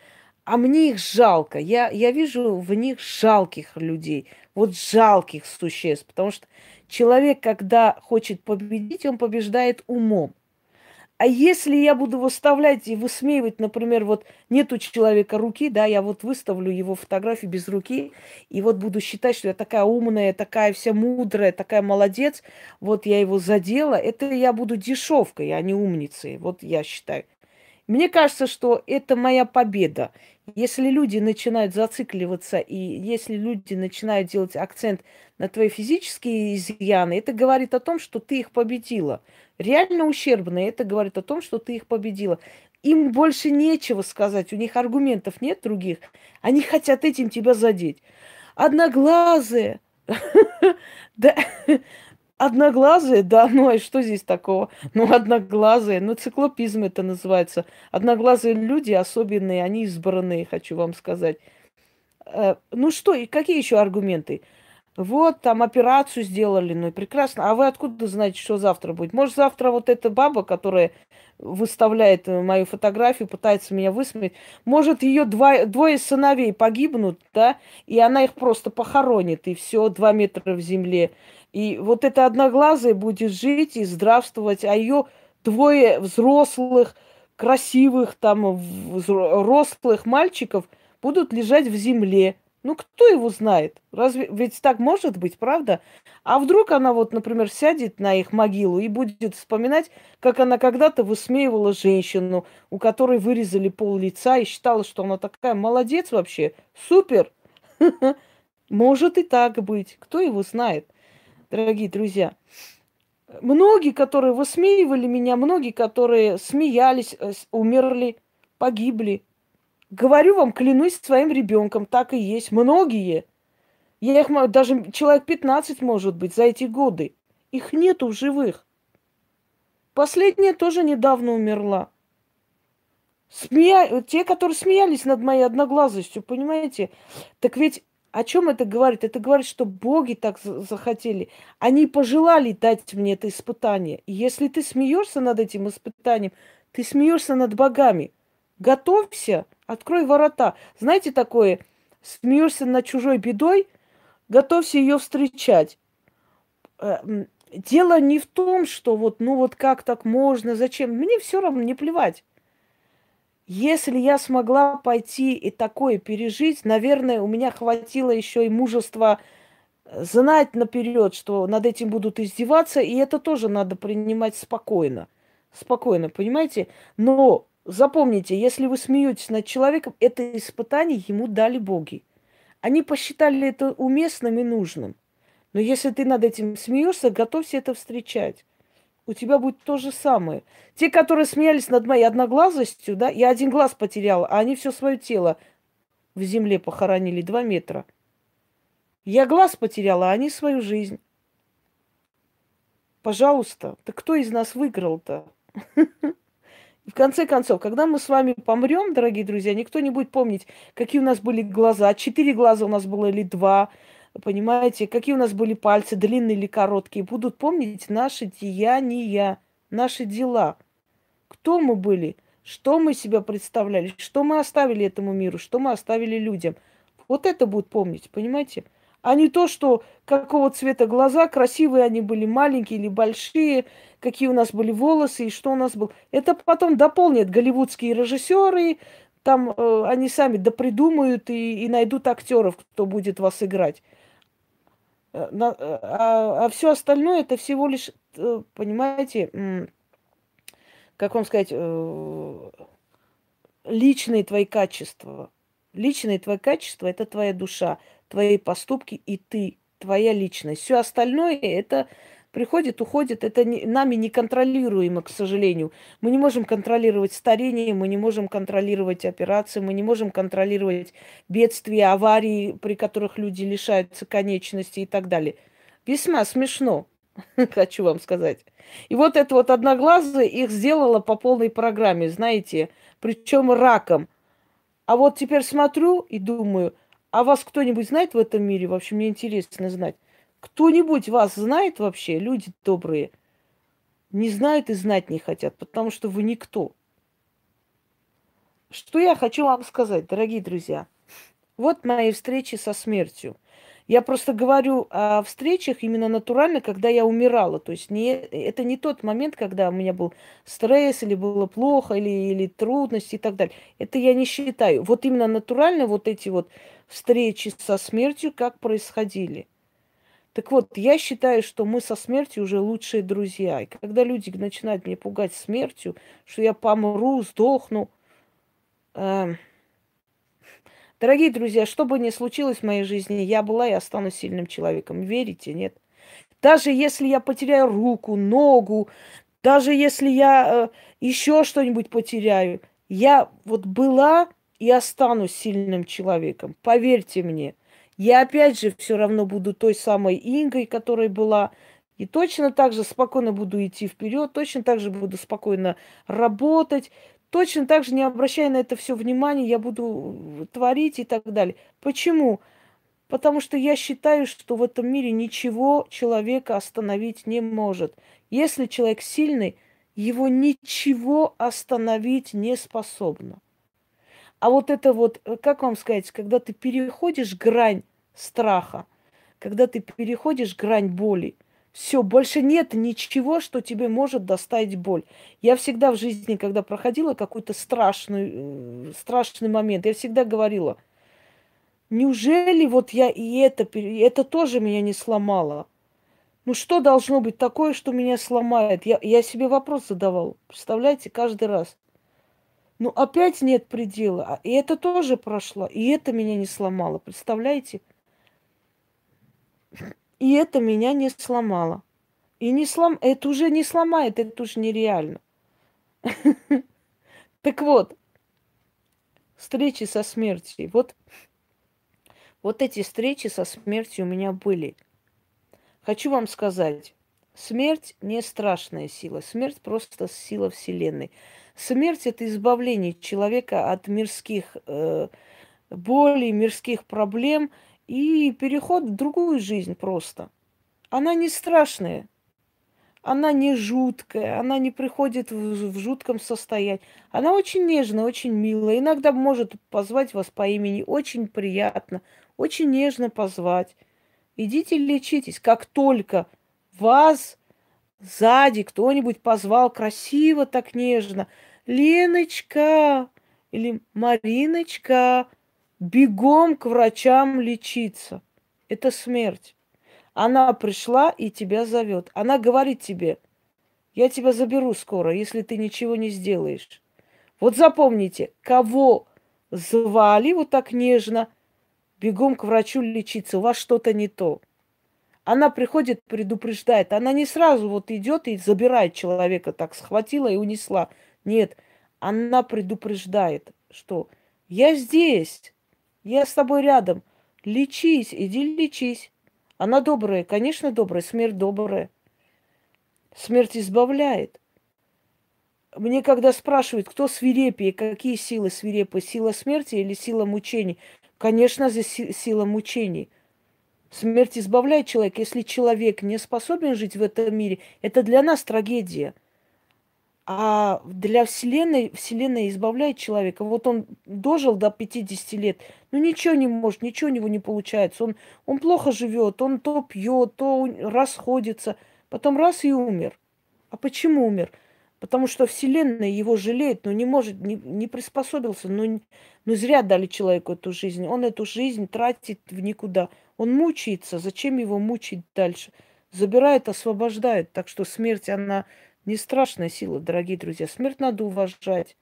S1: А мне их жалко. Я, я вижу в них жалких людей, вот жалких существ. Потому что человек, когда хочет победить, он побеждает умом. А если я буду выставлять и высмеивать, например, вот нет у человека руки, да, я вот выставлю его фотографию без руки, и вот буду считать, что я такая умная, такая вся мудрая, такая молодец, вот я его задела, это я буду дешевкой, а не умницей, вот я считаю. Мне кажется, что это моя победа. Если люди начинают зацикливаться, и если люди начинают делать акцент на твои физические изъяны, это говорит о том, что ты их победила реально ущербные. Это говорит о том, что ты их победила. Им больше нечего сказать, у них аргументов нет других. Они хотят этим тебя задеть. Одноглазые. одноглазые, да, ну а что здесь такого? Ну, одноглазые, ну, циклопизм это называется. Одноглазые люди особенные, они избранные, хочу вам сказать. Э, ну что, и какие еще аргументы? Вот, там операцию сделали, ну и прекрасно. А вы откуда знаете, что завтра будет? Может, завтра вот эта баба, которая выставляет э, мою фотографию, пытается меня высмеять, может, ее два, двое сыновей погибнут, да, и она их просто похоронит, и все, два метра в земле. И вот эта одноглазая будет жить и здравствовать, а ее двое взрослых, красивых, там, взрослых мальчиков будут лежать в земле. Ну, кто его знает? Разве ведь так может быть, правда? А вдруг она вот, например, сядет на их могилу и будет вспоминать, как она когда-то высмеивала женщину, у которой вырезали пол лица и считала, что она такая молодец вообще, супер. Может и так быть. Кто его знает, дорогие друзья. Многие, которые высмеивали меня, многие, которые смеялись, э, умерли, погибли. Говорю вам, клянусь своим ребенком, так и есть. Многие. Я их, даже человек 15, может быть, за эти годы. Их нету в живых. Последняя тоже недавно умерла. Смея... Те, которые смеялись над моей одноглазостью, понимаете? Так ведь о чем это говорит? Это говорит, что боги так захотели. Они пожелали дать мне это испытание. И если ты смеешься над этим испытанием, ты смеешься над богами. Готовься, открой ворота. Знаете такое, смеешься над чужой бедой, готовься ее встречать. Э, дело не в том, что вот, ну вот как так можно, зачем. Мне все равно не плевать. Если я смогла пойти и такое пережить, наверное, у меня хватило еще и мужества э, знать наперед, что над этим будут издеваться, и это тоже надо принимать спокойно. Спокойно, понимаете? Но запомните, если вы смеетесь над человеком, это испытание ему дали боги. Они посчитали это уместным и нужным. Но если ты над этим смеешься, готовься это встречать у тебя будет то же самое. Те, которые смеялись над моей одноглазостью, да, я один глаз потеряла, а они все свое тело в земле похоронили два метра. Я глаз потеряла, а они свою жизнь. Пожалуйста, так кто из нас выиграл-то? В конце концов, когда мы с вами помрем, дорогие друзья, никто не будет помнить, какие у нас были глаза. Четыре глаза у нас было или два – понимаете, какие у нас были пальцы, длинные или короткие, будут помнить наши деяния, наши дела. Кто мы были, что мы себя представляли, что мы оставили этому миру, что мы оставили людям. Вот это будут помнить, понимаете? А не то, что какого цвета глаза, красивые они были, маленькие или большие, какие у нас были волосы и что у нас был. Это потом дополнят голливудские режиссеры, там э, они сами допридумают и, и найдут актеров, кто будет вас играть. Э, э, а, а все остальное это всего лишь, э, понимаете, как вам сказать, личные твои качества. Личные твои качества – это твоя душа, твои поступки и ты, твоя личность. Все остальное – это приходит, уходит. Это не, нами неконтролируемо, к сожалению. Мы не можем контролировать старение, мы не можем контролировать операции, мы не можем контролировать бедствия, аварии, при которых люди лишаются конечности и так далее. Весьма смешно, хочу вам сказать. И вот это вот одноглазая их сделала по полной программе, знаете, причем раком. А вот теперь смотрю и думаю, а вас кто-нибудь знает в этом мире? В общем, мне интересно знать. Кто-нибудь вас знает вообще, люди добрые? Не знают и знать не хотят, потому что вы никто. Что я хочу вам сказать, дорогие друзья? Вот мои встречи со смертью. Я просто говорю о встречах именно натурально, когда я умирала. То есть не, это не тот момент, когда у меня был стресс, или было плохо, или, или трудности и так далее. Это я не считаю. Вот именно натурально вот эти вот встречи со смертью как происходили. Так вот, я считаю, что мы со смертью уже лучшие друзья. И когда люди начинают меня пугать смертью, что я помру, сдохну. Э, дорогие друзья, что бы ни случилось в моей жизни, я была и останусь сильным человеком. Верите, нет? Даже если я потеряю руку, ногу, даже если я э, еще что-нибудь потеряю, я вот была и останусь сильным человеком. Поверьте мне. Я опять же все равно буду той самой Ингой, которой была. И точно так же спокойно буду идти вперед, точно так же буду спокойно работать, точно так же не обращая на это все внимания, я буду творить и так далее. Почему? Потому что я считаю, что в этом мире ничего человека остановить не может. Если человек сильный, его ничего остановить не способно. А вот это вот, э, как вам сказать, когда ты переходишь грань страха, когда ты переходишь грань боли, все, больше нет ничего, что тебе может доставить боль. Я всегда в жизни, когда проходила какой-то страшный, э, страшный момент, я всегда говорила, неужели вот я и это, и это тоже меня не сломало? Ну что должно быть такое, что меня сломает? Я, я себе вопрос задавал. Представляете, каждый раз. Ну опять нет предела. А, и это тоже прошло. И это меня не сломало. Представляете? И это меня не сломало. И не слом... это уже не сломает, это уже нереально. Так вот, встречи со смертью. Вот, вот эти встречи со смертью у меня были. Хочу вам сказать, смерть не страшная сила, смерть просто сила Вселенной. Смерть это избавление человека от мирских э, болей, мирских проблем и переход в другую жизнь просто. Она не страшная, она не жуткая, она не приходит в, в жутком состоянии. Она очень нежная, очень милая. Иногда может позвать вас по имени, очень приятно, очень нежно позвать. Идите лечитесь. Как только вас сзади кто-нибудь позвал красиво, так нежно, Леночка или Мариночка, бегом к врачам лечиться. Это смерть. Она пришла и тебя зовет. Она говорит тебе, я тебя заберу скоро, если ты ничего не сделаешь. Вот запомните, кого звали вот так нежно, бегом к врачу лечиться, у вас что-то не то. Она приходит, предупреждает. Она не сразу вот идет и забирает человека, так схватила и унесла. Нет, она предупреждает, что я здесь, я с тобой рядом. Лечись, иди лечись. Она добрая, конечно, добрая, смерть добрая. Смерть избавляет. Мне когда спрашивают, кто свирепее, какие силы свирепые, сила смерти или сила мучений, Конечно, за сила мучений. Смерть избавляет человека. Если человек не способен жить в этом мире, это для нас трагедия. А для Вселенной, Вселенная избавляет человека. Вот он дожил до 50 лет, ну ничего не может, ничего у него не получается. Он, он плохо живет, он то пьет, то расходится, потом раз и умер. А почему умер? Потому что Вселенная его жалеет, но не может, не, не приспособился, но, но зря дали человеку эту жизнь. Он эту жизнь тратит в никуда. Он мучается. Зачем его мучить дальше? Забирает, освобождает. Так что смерть, она не страшная сила, дорогие друзья. Смерть надо уважать.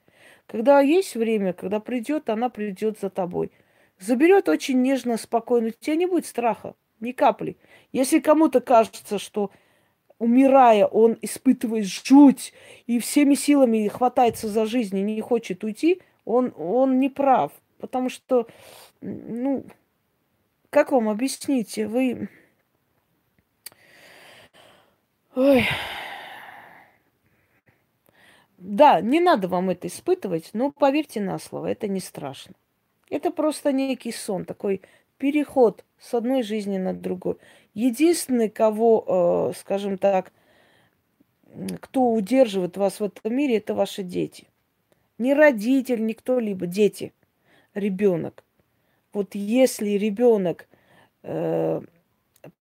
S1: Когда есть время, когда придет, она придет за тобой. Заберет очень нежно, спокойно. У тебя не будет страха, ни капли. Если кому-то кажется, что умирая, он испытывает жуть и всеми силами хватается за жизнь и не хочет уйти, он, он не прав. Потому что, ну, как вам объяснить, вы... Ой. Да, не надо вам это испытывать, но поверьте на слово, это не страшно. Это просто некий сон, такой переход с одной жизни на другую. Единственный, кого, э, скажем так, кто удерживает вас в этом мире, это ваши дети. Не родитель, не кто-либо, дети, ребенок. Вот если ребенок, э,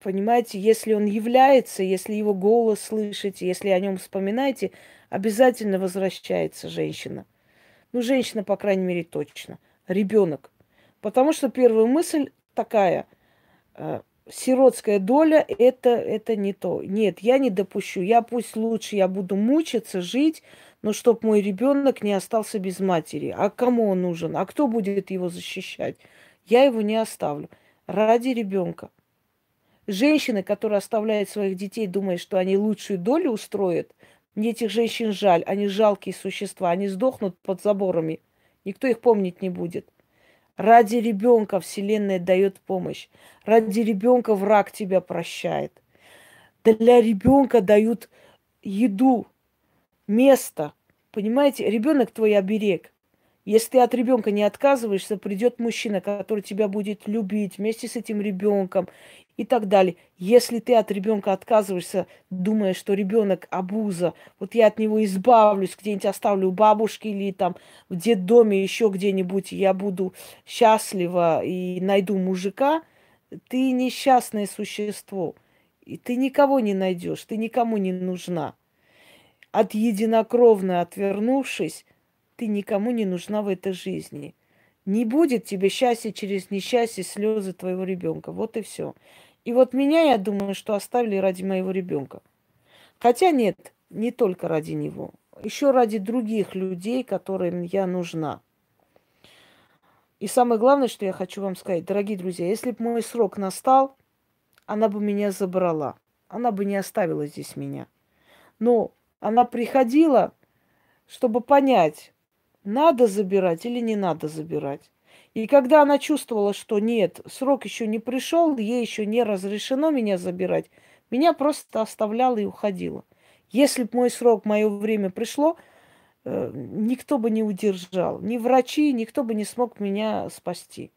S1: понимаете, если он является, если его голос слышите, если о нем вспоминаете, обязательно возвращается женщина. Ну, женщина, по крайней мере, точно. Ребенок. Потому что первая мысль такая э, – сиротская доля это, это не то. Нет, я не допущу. Я пусть лучше я буду мучиться, жить, но чтоб мой ребенок не остался без матери. А кому он нужен? А кто будет его защищать? Я его не оставлю. Ради ребенка. Женщины, которые оставляют своих детей, думая, что они лучшую долю устроят, мне этих женщин жаль. Они жалкие существа. Они сдохнут под заборами. Никто их помнить не будет. Ради ребенка Вселенная дает помощь. Ради ребенка враг тебя прощает. Для ребенка дают еду, место. Понимаете, ребенок твой оберег. Если ты от ребенка не отказываешься, придет мужчина, который тебя будет любить вместе с этим ребенком и так далее. Если ты от ребенка отказываешься, думая, что ребенок абуза, вот я от него избавлюсь, где-нибудь оставлю у бабушки или там в детдоме, еще где-нибудь, я буду счастлива и найду мужика, ты несчастное существо. И ты никого не найдешь, ты никому не нужна. От единокровно отвернувшись, ты никому не нужна в этой жизни. Не будет тебе счастья через несчастье, слезы твоего ребенка. Вот и все. И вот меня, я думаю, что оставили ради моего ребенка. Хотя нет, не только ради него. Еще ради других людей, которым я нужна. И самое главное, что я хочу вам сказать, дорогие друзья, если бы мой срок настал, она бы меня забрала. Она бы не оставила здесь меня. Но она приходила, чтобы понять, надо забирать или не надо забирать. И когда она чувствовала, что нет, срок еще не пришел, ей еще не разрешено меня забирать, меня просто оставляла и уходила. Если бы мой срок, мое время пришло, э, никто бы не удержал. Ни врачи, никто бы не смог меня спасти.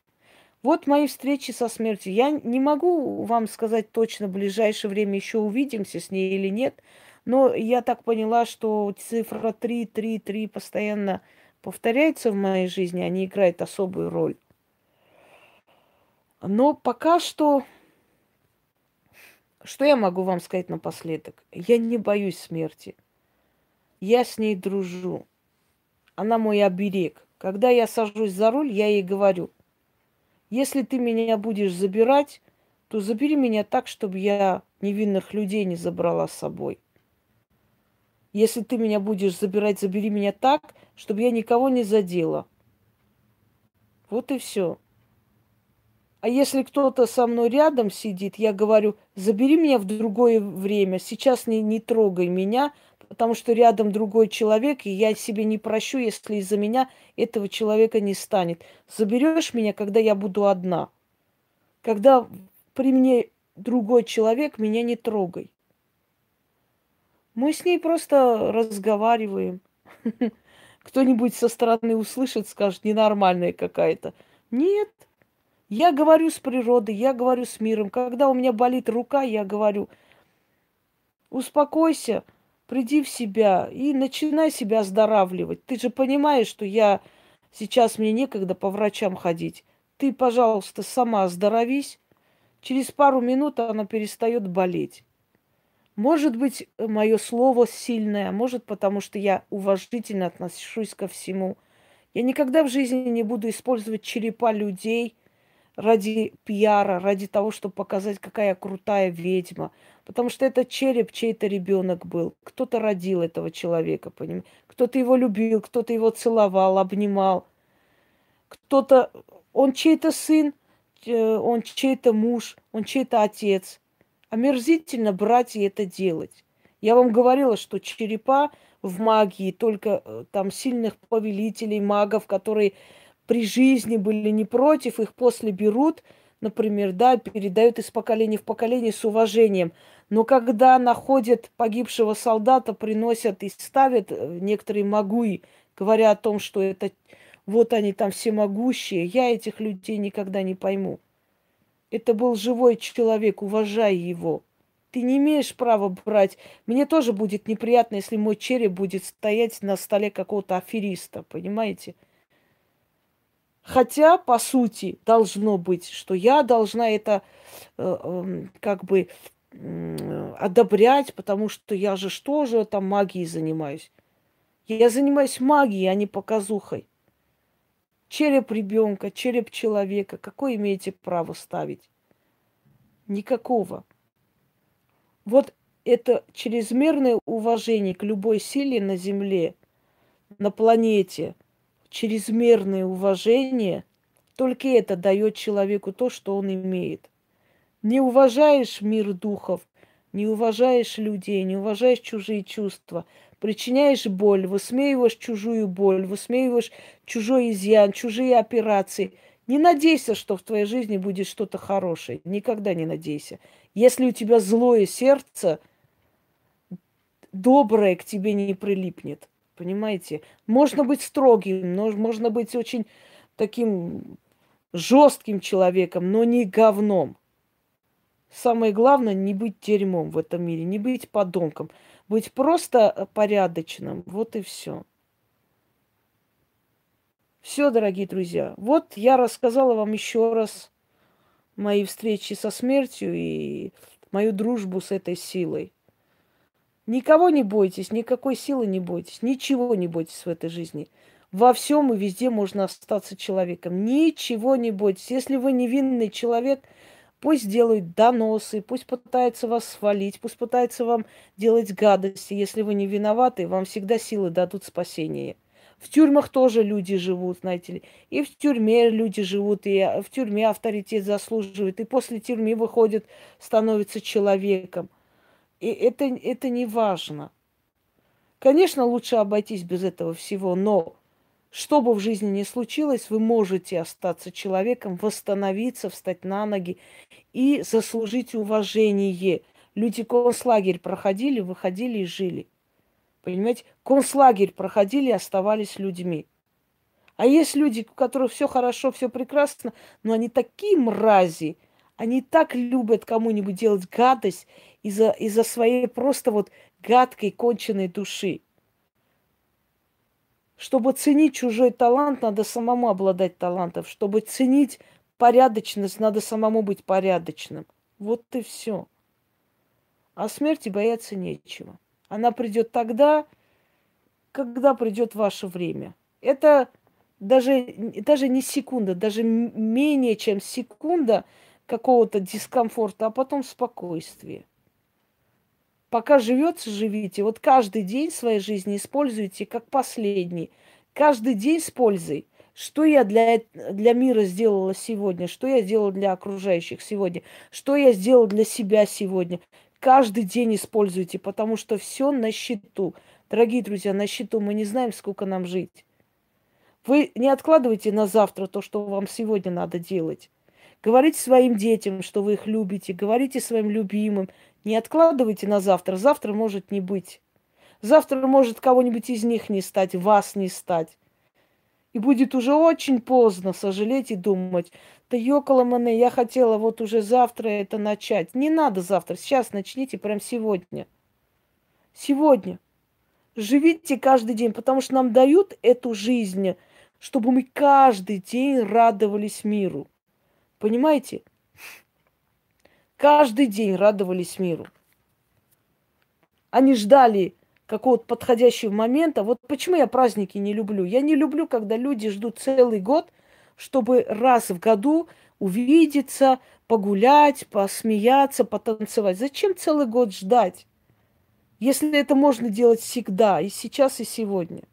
S1: Вот мои встречи со смертью. Я не могу вам сказать точно, в ближайшее время еще увидимся с ней или нет, но я так поняла, что цифра 3, 3, 3 постоянно повторяется в моей жизни, они играют особую роль. Но пока что, что я могу вам сказать напоследок? Я не боюсь смерти. Я с ней дружу. Она мой оберег. Когда я сажусь за руль, я ей говорю, если ты меня будешь забирать, то забери меня так, чтобы я невинных людей не забрала с собой. Если ты меня будешь забирать, забери меня так, чтобы я никого не задела. Вот и все. А если кто-то со мной рядом сидит, я говорю, забери меня в другое время, сейчас не, не трогай меня, потому что рядом другой человек, и я себе не прощу, если из-за меня этого человека не станет. Заберешь меня, когда я буду одна. Когда при мне другой человек, меня не трогай. Мы с ней просто разговариваем. Кто-нибудь со стороны услышит, скажет, ненормальная какая-то. Нет, я говорю с природой, я говорю с миром. Когда у меня болит рука, я говорю, успокойся, приди в себя и начинай себя оздоравливать. Ты же понимаешь, что я сейчас мне некогда по врачам ходить. Ты, пожалуйста, сама оздоровись. Через пару минут она перестает болеть. Может быть, мое слово сильное, может, потому что я уважительно отношусь ко всему. Я никогда в жизни не буду использовать черепа людей ради пиара, ради того, чтобы показать, какая я крутая ведьма. Потому что это череп чей-то ребенок был. Кто-то родил этого человека, понимаете? Кто-то его любил, кто-то его целовал, обнимал. Кто-то... Он чей-то сын, э, он чей-то муж, он чей-то отец – омерзительно брать и это делать. Я вам говорила, что черепа в магии только э, там сильных повелителей, магов, которые при жизни были не против, их после берут, например, да, передают из поколения в поколение с уважением. Но когда находят погибшего солдата, приносят и ставят э, некоторые магуи, говоря о том, что это вот они там всемогущие, я этих людей никогда не пойму. Это был живой человек, уважай его. Ты не имеешь права брать. Мне тоже будет неприятно, если мой череп будет стоять на столе какого-то афериста, понимаете? Хотя, по сути, должно быть, что я должна это э, э, как бы э, одобрять, потому что я же что же там магией занимаюсь. Я занимаюсь магией, а не показухой. Череп ребенка, череп человека. Какое имеете право ставить? Никакого. Вот это чрезмерное уважение к любой силе на Земле, на планете, чрезмерное уважение, только это дает человеку то, что он имеет. Не уважаешь мир духов, не уважаешь людей, не уважаешь чужие чувства – причиняешь боль, высмеиваешь чужую боль, высмеиваешь чужой изъян, чужие операции. Не надейся, что в твоей жизни будет что-то хорошее. Никогда не надейся. Если у тебя злое сердце, доброе к тебе не прилипнет. Понимаете? Можно быть строгим, можно быть очень таким жестким человеком, но не говном. Самое главное не быть дерьмом в этом мире, не быть подонком, быть просто порядочным. Вот и все. Все, дорогие друзья. Вот я рассказала вам еще раз мои встречи со смертью и мою дружбу с этой силой. Никого не бойтесь, никакой силы не бойтесь, ничего не бойтесь в этой жизни. Во всем и везде можно остаться человеком. Ничего не бойтесь. Если вы невинный человек, пусть делают доносы, пусть пытаются вас свалить, пусть пытаются вам делать гадости. Если вы не виноваты, вам всегда силы дадут спасение. В тюрьмах тоже люди живут, знаете ли. И в тюрьме люди живут, и в тюрьме авторитет заслуживает. И после тюрьмы выходит, становится человеком. И это, это не важно. Конечно, лучше обойтись без этого всего, но что бы в жизни ни случилось, вы можете остаться человеком, восстановиться, встать на ноги и заслужить уважение. Люди концлагерь проходили, выходили и жили. Понимаете? Концлагерь проходили и оставались людьми. А есть люди, у которых все хорошо, все прекрасно, но они такие мрази, они так любят кому-нибудь делать гадость из-за из своей просто вот гадкой, конченной души. Чтобы ценить чужой талант, надо самому обладать талантом. Чтобы ценить порядочность, надо самому быть порядочным. Вот и все. А смерти бояться нечего. Она придет тогда, когда придет ваше время. Это даже, даже не секунда, даже менее чем секунда какого-то дискомфорта, а потом спокойствие. Пока живется, живите. Вот каждый день своей жизни используйте как последний. Каждый день с пользой. Что я для, для мира сделала сегодня? Что я сделала для окружающих сегодня? Что я сделала для себя сегодня? Каждый день используйте, потому что все на счету. Дорогие друзья, на счету мы не знаем, сколько нам жить. Вы не откладывайте на завтра то, что вам сегодня надо делать. Говорите своим детям, что вы их любите. Говорите своим любимым. Не откладывайте на завтра. Завтра может не быть. Завтра может кого-нибудь из них не стать, вас не стать. И будет уже очень поздно сожалеть и думать, да ёкала мене, я хотела вот уже завтра это начать. Не надо завтра, сейчас начните, прям сегодня. Сегодня. Живите каждый день, потому что нам дают эту жизнь, чтобы мы каждый день радовались миру. Понимаете? Каждый день радовались миру. Они ждали какого-то подходящего момента. Вот почему я праздники не люблю. Я не люблю, когда люди ждут целый год, чтобы раз в году увидеться, погулять, посмеяться, потанцевать. Зачем целый год ждать? Если это можно делать всегда, и сейчас, и сегодня.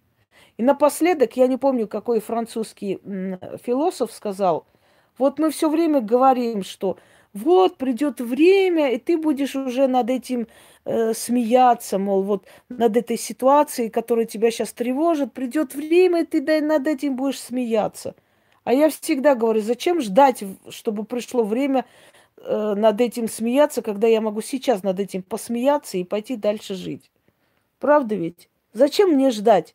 S1: И напоследок, я не помню, какой французский философ сказал, вот мы все время говорим, что вот придет время, и ты будешь уже над этим э, смеяться, мол, вот над этой ситуацией, которая тебя сейчас тревожит, придет время, и ты да, над этим будешь смеяться. А я всегда говорю, зачем ждать, чтобы пришло время э, над этим смеяться, когда я могу сейчас над этим посмеяться и пойти дальше жить. Правда ведь? Зачем мне ждать,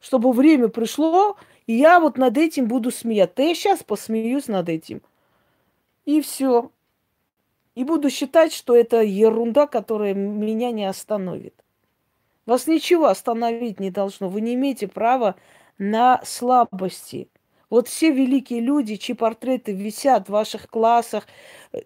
S1: чтобы время пришло, и я вот над этим буду смеяться? Да я сейчас посмеюсь над этим. И все. И буду считать, что это ерунда, которая меня не остановит. Вас ничего остановить не должно. Вы не имеете права на слабости. Вот все великие люди, чьи портреты висят в ваших классах,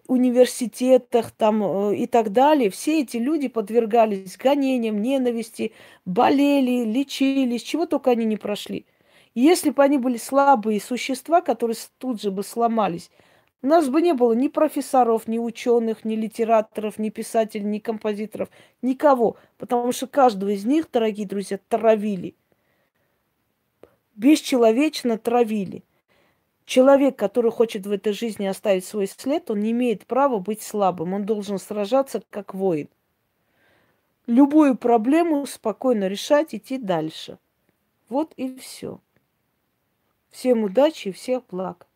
S1: университетах там, э, и так далее, все эти люди подвергались гонениям, ненависти, болели, лечились, чего только они не прошли. И если бы они были слабые существа, которые тут же бы сломались, у нас бы не было ни профессоров, ни ученых, ни литераторов, ни писателей, ни композиторов, никого. Потому что каждого из них, дорогие друзья, травили. Бесчеловечно травили. Человек, который хочет в этой жизни оставить свой след, он не имеет права быть слабым. Он должен сражаться как воин. Любую проблему спокойно решать, идти дальше. Вот и все. Всем удачи и всех благ.